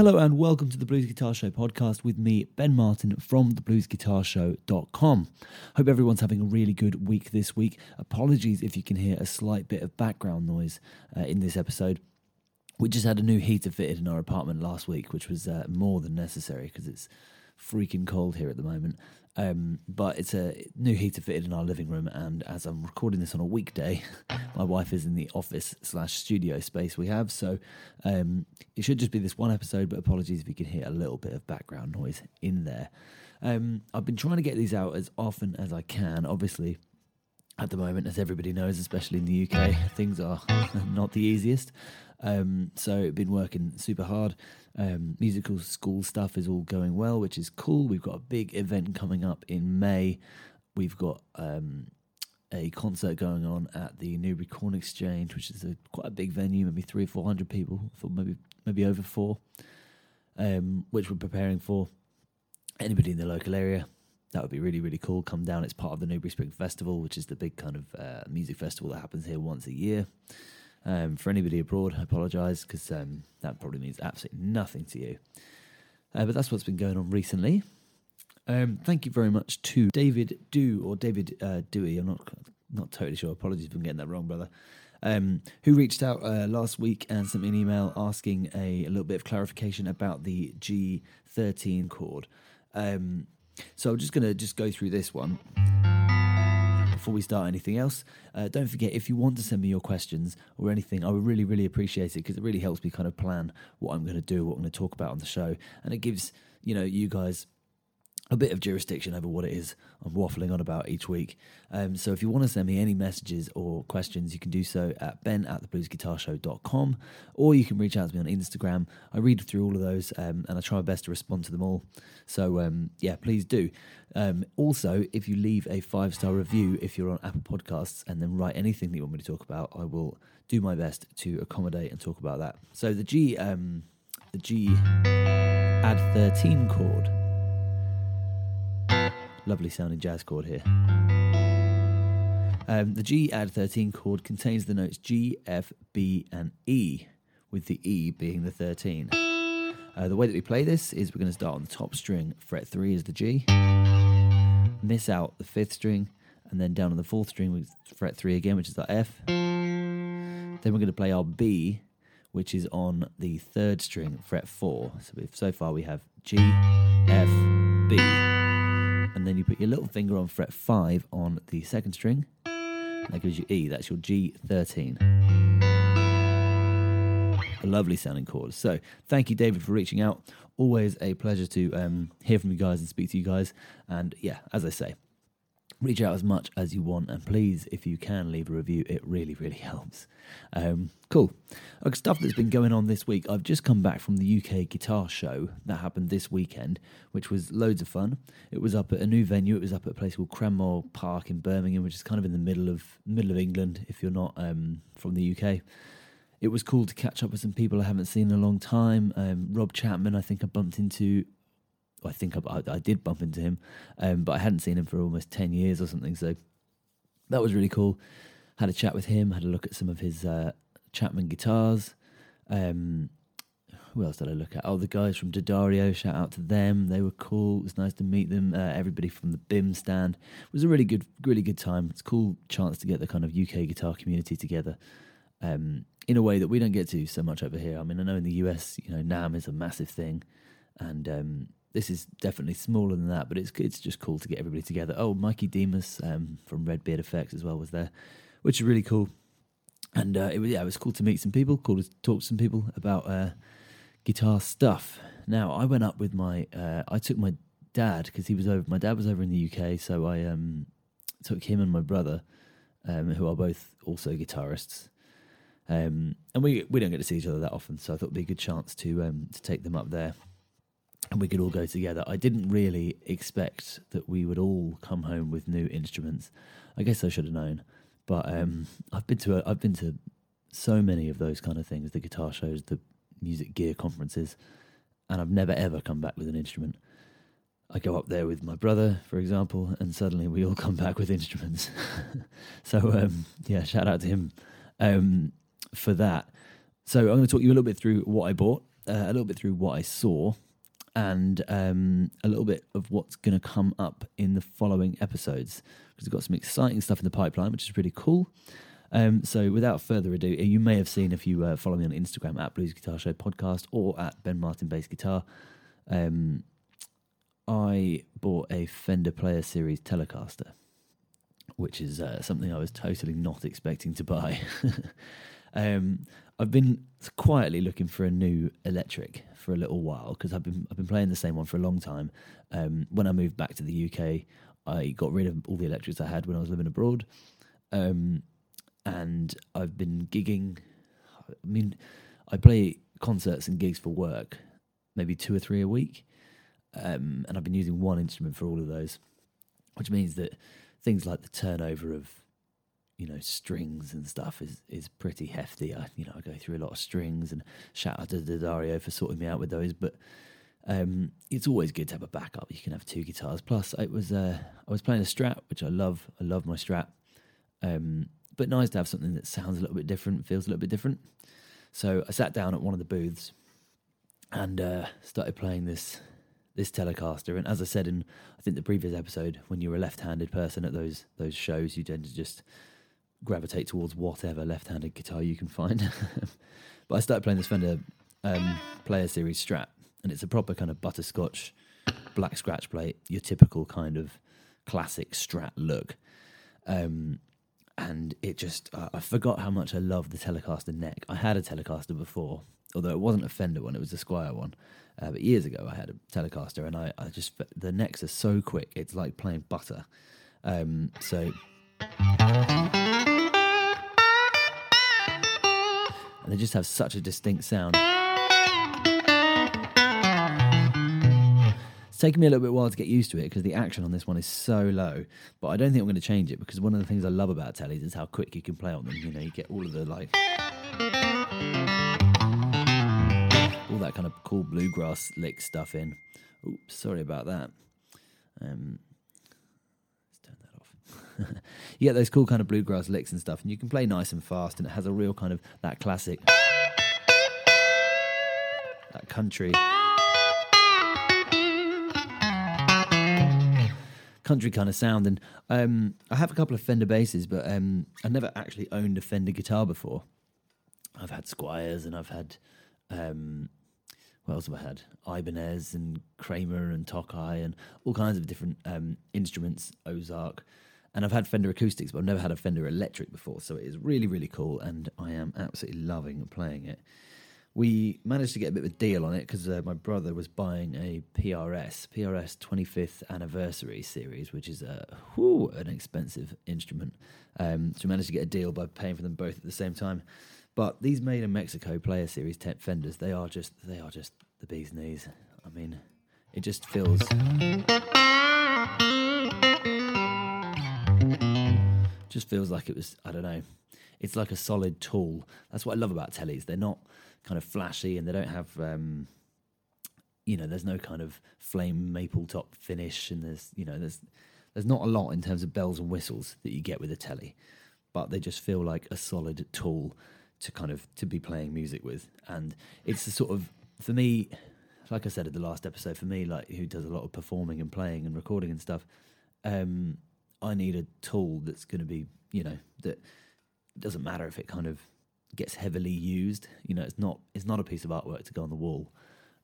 Hello and welcome to the Blues Guitar Show podcast with me, Ben Martin from thebluesguitarshow.com. Hope everyone's having a really good week this week. Apologies if you can hear a slight bit of background noise uh, in this episode. We just had a new heater fitted in our apartment last week, which was uh, more than necessary because it's freaking cold here at the moment. Um, but it's a new heater fitted in our living room, and as I'm recording this on a weekday, my wife is in the office slash studio space we have. So um, it should just be this one episode. But apologies if you can hear a little bit of background noise in there. Um, I've been trying to get these out as often as I can. Obviously, at the moment, as everybody knows, especially in the UK, things are not the easiest. Um, so been working super hard. Um, musical school stuff is all going well, which is cool. We've got a big event coming up in May. We've got um, a concert going on at the Newbury Corn Exchange, which is a quite a big venue, maybe three or four hundred people, for maybe maybe over four, um, which we're preparing for. Anybody in the local area, that would be really really cool. Come down. It's part of the Newbury Spring Festival, which is the big kind of uh, music festival that happens here once a year. Um, for anybody abroad, I apologise because um, that probably means absolutely nothing to you. Uh, but that's what's been going on recently. Um, thank you very much to David Do or David uh, Dewey. I'm not not totally sure. Apologies if I'm getting that wrong, brother. Um, who reached out uh, last week and sent me an email asking a, a, little bit of clarification about the G13 chord. Um, so I'm just going to just go through this one before we start anything else, uh, don't forget if you want to send me your questions or anything, I would really, really appreciate it because it really helps me kind of plan what I'm going to do, what I'm going to talk about on the show, and it gives you know you guys a bit of jurisdiction over what it is I'm waffling on about each week. Um, so if you want to send me any messages or questions, you can do so at ben at thebluesguitarshow.com or you can reach out to me on Instagram. I read through all of those um, and I try my best to respond to them all. So um, yeah, please do. Um, also, if you leave a five star review if you're on Apple Podcasts and then write anything that you want me to talk about, I will do my best to accommodate and talk about that. So the G, um, the G add 13 chord Lovely sounding jazz chord here. Um, the G add 13 chord contains the notes G, F, B, and E, with the E being the 13. Uh, the way that we play this is we're going to start on the top string, fret 3 is the G, miss out the fifth string, and then down on the fourth string, we fret 3 again, which is our F. Then we're going to play our B, which is on the third string, fret 4. So so far we have G, F, B your little finger on fret 5 on the second string. That gives you E, that's your G13. A lovely sounding chord. So, thank you, David, for reaching out. Always a pleasure to um, hear from you guys and speak to you guys. And yeah, as I say, reach out as much as you want and please if you can leave a review. It really really helps. Um, cool. Okay, stuff that's been going on this week. I've just come back from the uk guitar show that happened this weekend which was loads of fun. It was up at a new venue. It was up at a place called cranmore park in birmingham which is kind of in the middle of middle of england if you're not um, from the uk it was cool to catch up with some people I haven't seen in a long time. Um, Rob Chapman, I think I bumped into I think I, I, did bump into him, um, but I hadn't seen him for almost 10 years or something. So that was really cool. Had a chat with him, had a look at some of his uh, Chapman guitars. Um, who else did I look at? Oh, the guys from D'Addario, shout out to them. They were cool. It was nice to meet them. Uh, everybody from the BIM stand. It was a really good, really good time. It's a cool chance to get the kind of UK guitar community together um, in a way that we don't get to so much over here. I mean, I know in the US, you know, NAMM is a massive thing. And um, this is definitely smaller than that, but it's it's just cool to get everybody together. Oh, Mikey Demus um, from Red Beard Effects as well was there, which is really cool. And uh, it was yeah, it was cool to meet some people, cool to talk to some people about uh, guitar stuff. Now I went up with my uh, I took my dad because he was over. My dad was over in the UK, so I um, took him and my brother, um, who are both also guitarists. Um, and we we don't get to see each other that often, so I thought it'd be a good chance to um, to take them up there and we could all go together. I didn't really expect that we would all come home with new instruments. I guess I should have known, but um, I've been to a, I've been to so many of those kind of things, the guitar shows, the music gear conferences, and I've never ever come back with an instrument. I go up there with my brother, for example, and suddenly we all come back with instruments. so um, yeah, shout out to him um, for that. So I'm going to talk you a little bit through what I bought uh, a little bit through what I saw and um, a little bit of what's going to come up in the following episodes because we've got some exciting stuff in the pipeline, which is pretty cool. Um, so, without further ado, you may have seen if you uh, follow me on Instagram at Blues Guitar Show Podcast or at Ben Martin Bass Guitar. Um, I bought a Fender Player Series Telecaster, which is uh, something I was totally not expecting to buy. um, I've been quietly looking for a new electric for a little while because I've been I've been playing the same one for a long time. Um, when I moved back to the UK, I got rid of all the electrics I had when I was living abroad. Um, and I've been gigging. I mean, I play concerts and gigs for work, maybe two or three a week, um, and I've been using one instrument for all of those, which means that things like the turnover of you know strings and stuff is is pretty hefty. I you know I go through a lot of strings and shout out to D'Addario for sorting me out with those, but. Um, it's always good to have a backup. You can have two guitars. Plus, it was uh, I was playing a Strat, which I love. I love my Strat. Um, but nice to have something that sounds a little bit different, feels a little bit different. So I sat down at one of the booths and uh, started playing this this Telecaster. And as I said in I think the previous episode, when you're a left-handed person at those those shows, you tend to just gravitate towards whatever left-handed guitar you can find. but I started playing this Fender um, Player Series Strat, and it's a proper kind of butterscotch black scratch plate, your typical kind of classic Strat look. Um, and it just uh, I forgot how much I love the Telecaster neck. I had a Telecaster before, although it wasn't a Fender one; it was a Squier one. Uh, but years ago, I had a Telecaster, and I, I just the necks are so quick; it's like playing butter. Um, so, they just have such a distinct sound. It's taken me a little bit while to get used to it because the action on this one is so low. But I don't think I'm going to change it because one of the things I love about tellies is how quick you can play on them. You know, you get all of the like all that kind of cool bluegrass lick stuff in. Oops, sorry about that. Um, let's turn that off. You get those cool kind of bluegrass licks and stuff, and you can play nice and fast, and it has a real kind of that classic, that country. country kind of sound. And um, I have a couple of Fender basses, but um, I've never actually owned a Fender guitar before. I've had Squiers and I've had um, what else have I had? Ibanez and Kramer and Tokai and all kinds of different um, instruments, Ozark. And I've had Fender acoustics, but I've never had a Fender electric before. So it is really, really cool, and I am absolutely loving playing it we managed to get a bit of a deal on it because uh, my brother was buying a PRS, PRS 25th anniversary series, which is a whew, an expensive instrument. Um, so we managed to get a deal by paying for them both at the same time. But these made in Mexico player series Fenders, they are just they are just the bee's knees. I mean, it just feels. Just feels like it was, I don't know, it's like a solid tool. That's what I love about tellies. They're not kind of flashy and they don't have um, you know there's no kind of flame maple top finish and there's you know there's there's not a lot in terms of bells and whistles that you get with a telly but they just feel like a solid tool to kind of to be playing music with and it's the sort of for me like i said at the last episode for me like who does a lot of performing and playing and recording and stuff um i need a tool that's going to be you know that doesn't matter if it kind of gets heavily used. You know, it's not it's not a piece of artwork to go on the wall.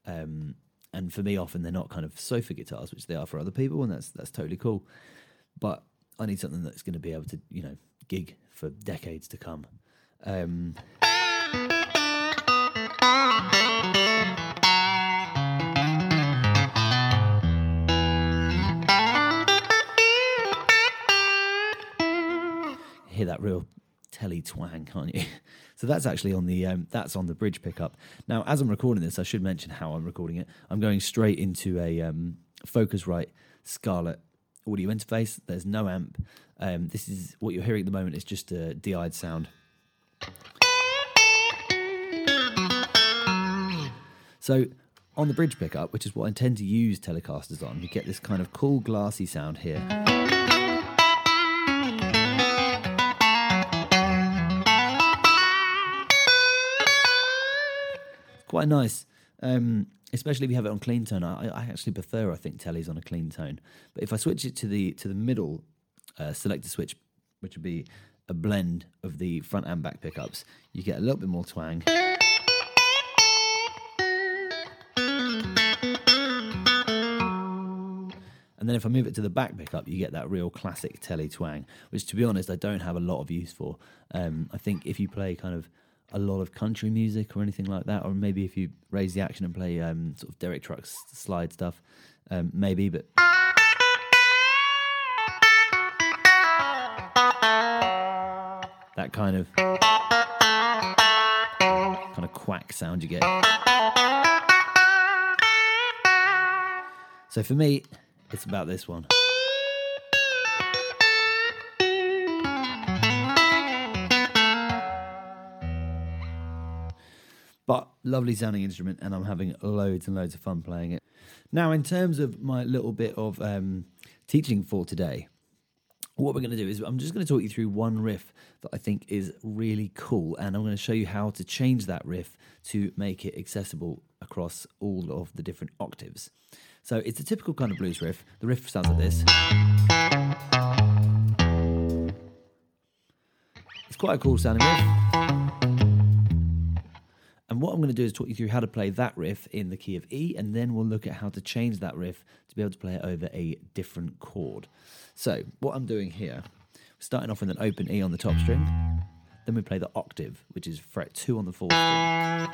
Um, and for me, often they're not kind of sofa guitars, which they are for other people, and that's that's totally cool. But I need something that's going to be able to, you know, gig for decades to come. Um, hear that real telly twang, can't you? So that's actually on the um, that's on the bridge pickup. Now, as I'm recording this, I should mention how I'm recording it. I'm going straight into a um, Focusrite Scarlett audio interface. There's no amp. Um, this is what you're hearing at the moment. Is just a DI'd sound. So on the bridge pickup, which is what I tend to use Telecasters on, you get this kind of cool glassy sound here. Quite nice. Um, especially if you have it on clean tone. I, I actually prefer, I think, tellies on a clean tone. But if I switch it to the to the middle uh, selector switch, which would be a blend of the front and back pickups, you get a little bit more twang. And then if I move it to the back pickup, you get that real classic telly twang, which to be honest, I don't have a lot of use for. Um, I think if you play kind of a lot of country music or anything like that, or maybe if you raise the action and play um, sort of Derek Trucks slide stuff, um, maybe, but. That kind of kind of quack sound you get. So for me, it's about this one. Lovely sounding instrument, and I'm having loads and loads of fun playing it. Now, in terms of my little bit of um, teaching for today, what we're going to do is I'm just going to talk you through one riff that I think is really cool, and I'm going to show you how to change that riff to make it accessible across all of the different octaves. So it's a typical kind of blues riff. The riff sounds like this. It's quite a cool sounding riff. What I'm going to do is talk you through how to play that riff in the key of E, and then we'll look at how to change that riff to be able to play it over a different chord. So, what I'm doing here, starting off with an open E on the top string, then we play the octave, which is fret 2 on the fourth string.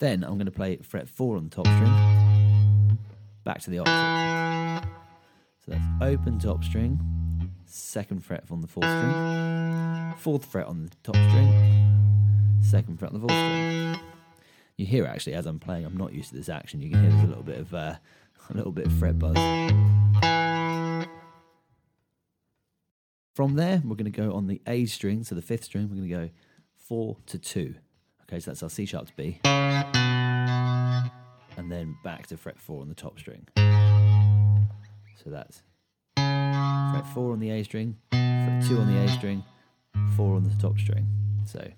Then I'm going to play fret 4 on the top string, back to the octave. So that's open top string, second fret on the fourth string, fourth fret on the top string, second fret on the fourth string. You hear actually as I'm playing, I'm not used to this action. You can hear there's a little bit of uh, a little bit of fret buzz. From there, we're going to go on the A string, so the fifth string. We're going to go four to two. Okay, so that's our C sharp to B. And then back to fret 4 on the top string. So that's fret 4 on the A string, fret 2 on the A string, 4 on the top string. So.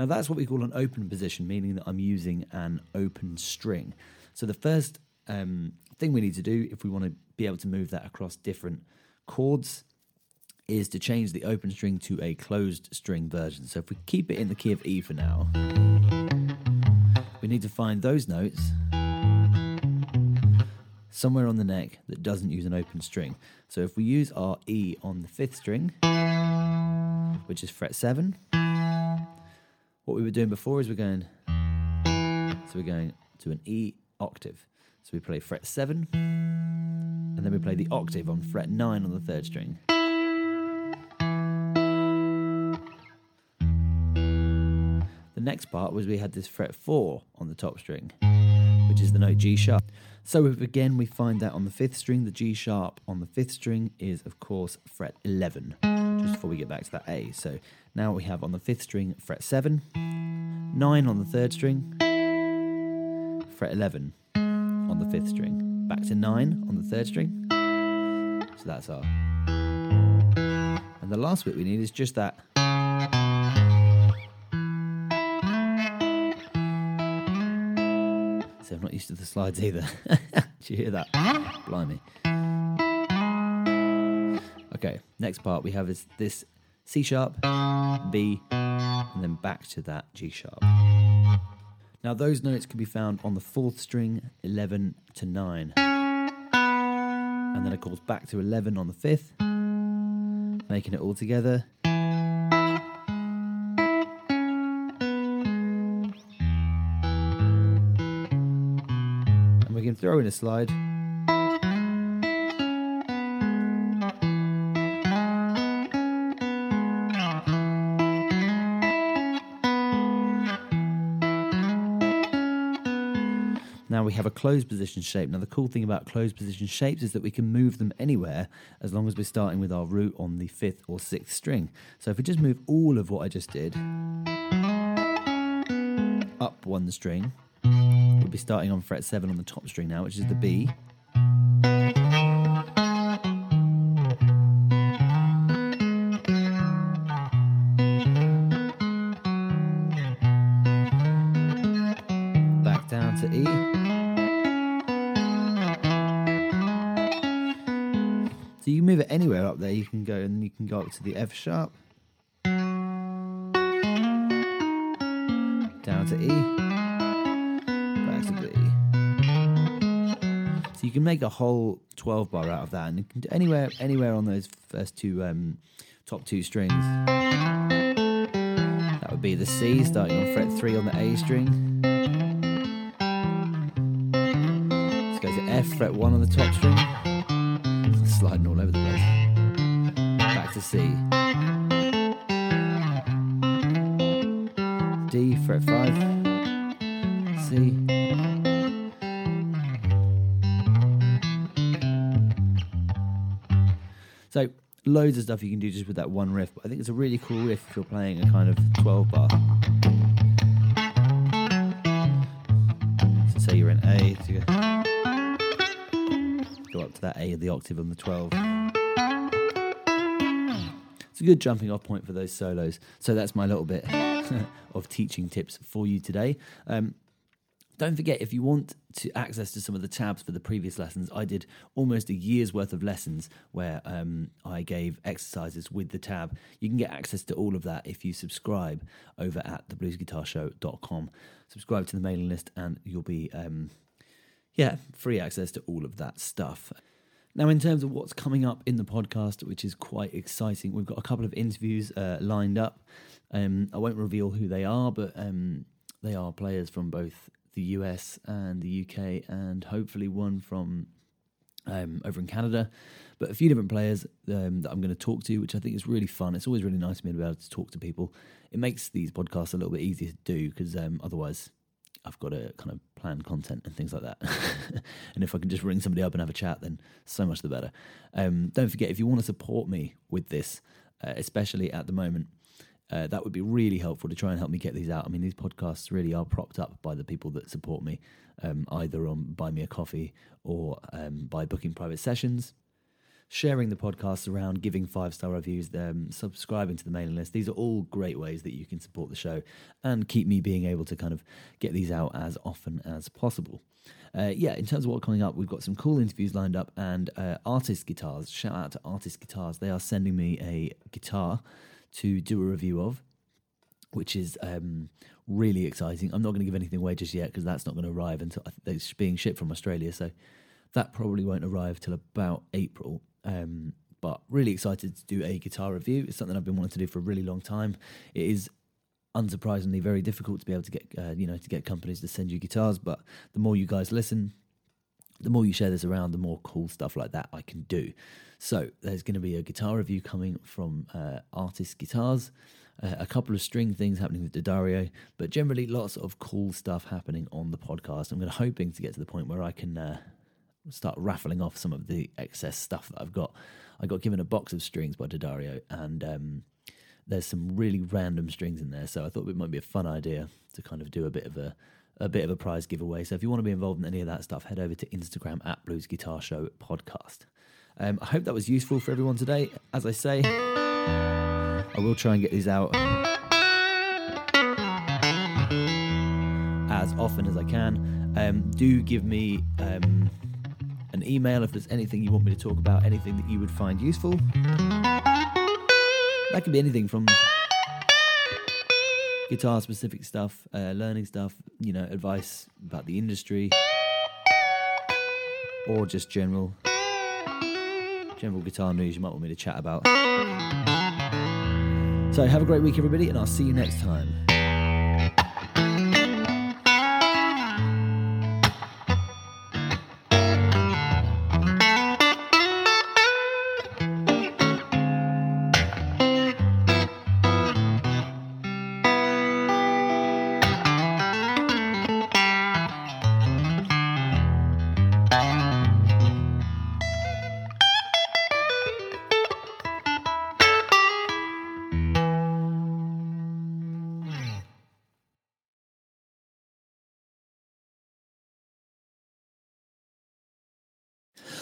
Now that's what we call an open position, meaning that I'm using an open string. So the first um, thing we need to do if we want to be able to move that across different chords is to change the open string to a closed string version. So if we keep it in the key of E for now, need to find those notes somewhere on the neck that doesn't use an open string. So if we use our E on the fifth string, which is fret 7, what we were doing before is we're going, so we're going to an E octave. So we play fret 7, and then we play the octave on fret 9 on the third string. The next part was we had this fret 4 on the top string, which is the note G sharp. So again we find that on the fifth string, the G sharp on the fifth string is of course fret 11, just before we get back to that A. So now we have on the fifth string fret 7, 9 on the third string, fret 11 on the fifth string, back to 9 on the third string. So that's our. And the last bit we need is just that. So I'm not used to the slides either. Do you hear that? Blimey. Okay, next part we have is this C sharp, B, and then back to that G sharp. Now, those notes can be found on the fourth string, 11 to 9. And then, of course, back to 11 on the fifth, making it all together. Throw in a slide. Now we have a closed position shape. Now the cool thing about closed position shapes is that we can move them anywhere as long as we're starting with our root on the fifth or sixth string. So if we just move all of what I just did up one string, I'll be starting on fret 7 on the top string now, which is the B. Back down to E. So you can move it anywhere up there. You can go and you can go up to the F sharp. Down to E. B. So you can make a whole 12 bar out of that, and anywhere anywhere on those first two um, top two strings. That would be the C, starting on fret three on the A string. Let's go to F, fret one on the top string. Sliding all over the place. Back to C. D, fret five. C. So loads of stuff you can do just with that one riff. But I think it's a really cool riff if you're playing a kind of 12 bar. So say you're in A, so you go, go up to that A, of the octave on the 12. It's a good jumping off point for those solos. So that's my little bit of teaching tips for you today. Um, don't forget, if you want to access to some of the tabs for the previous lessons, I did almost a year's worth of lessons where um, I gave exercises with the tab. You can get access to all of that if you subscribe over at thebluesguitarshow.com. Subscribe to the mailing list, and you'll be, um, yeah, free access to all of that stuff. Now, in terms of what's coming up in the podcast, which is quite exciting, we've got a couple of interviews uh, lined up. Um, I won't reveal who they are, but um, they are players from both the US and the UK, and hopefully one from um, over in Canada. But a few different players um, that I'm going to talk to, which I think is really fun. It's always really nice to be able to talk to people. It makes these podcasts a little bit easier to do because um, otherwise I've got to kind of plan content and things like that. and if I can just ring somebody up and have a chat, then so much the better. Um, don't forget, if you want to support me with this, uh, especially at the moment, uh, that would be really helpful to try and help me get these out. I mean, these podcasts really are propped up by the people that support me, um, either on Buy Me a Coffee or um, by booking private sessions, sharing the podcast around, giving five star reviews, um, subscribing to the mailing list. These are all great ways that you can support the show and keep me being able to kind of get these out as often as possible. Uh, yeah, in terms of what's coming up, we've got some cool interviews lined up and uh, artist guitars. Shout out to artist guitars. They are sending me a guitar to do a review of, which is um, really exciting. I'm not going to give anything away just yet because that's not going to arrive until it's being shipped from Australia. So that probably won't arrive till about April. Um, but really excited to do a guitar review. It's something I've been wanting to do for a really long time. It is unsurprisingly very difficult to be able to get uh, you know to get companies to send you guitars, but the more you guys listen, the more you share this around, the more cool stuff like that I can do. So there's going to be a guitar review coming from uh, Artist Guitars, uh, a couple of string things happening with D'Addario, but generally lots of cool stuff happening on the podcast. I'm going to hoping to get to the point where I can uh, start raffling off some of the excess stuff that I've got. I got given a box of strings by D'Addario, and um, there's some really random strings in there. So I thought it might be a fun idea to kind of do a bit of a a bit of a prize giveaway. So if you want to be involved in any of that stuff, head over to Instagram at Blues Guitar Show Podcast. Um, I hope that was useful for everyone today. As I say, I will try and get these out as often as I can. Um, do give me um, an email if there's anything you want me to talk about, anything that you would find useful. That could be anything from guitar specific stuff, uh, learning stuff, you know, advice about the industry, or just general general guitar news you might want me to chat about. So have a great week, everybody, and I'll see you next time.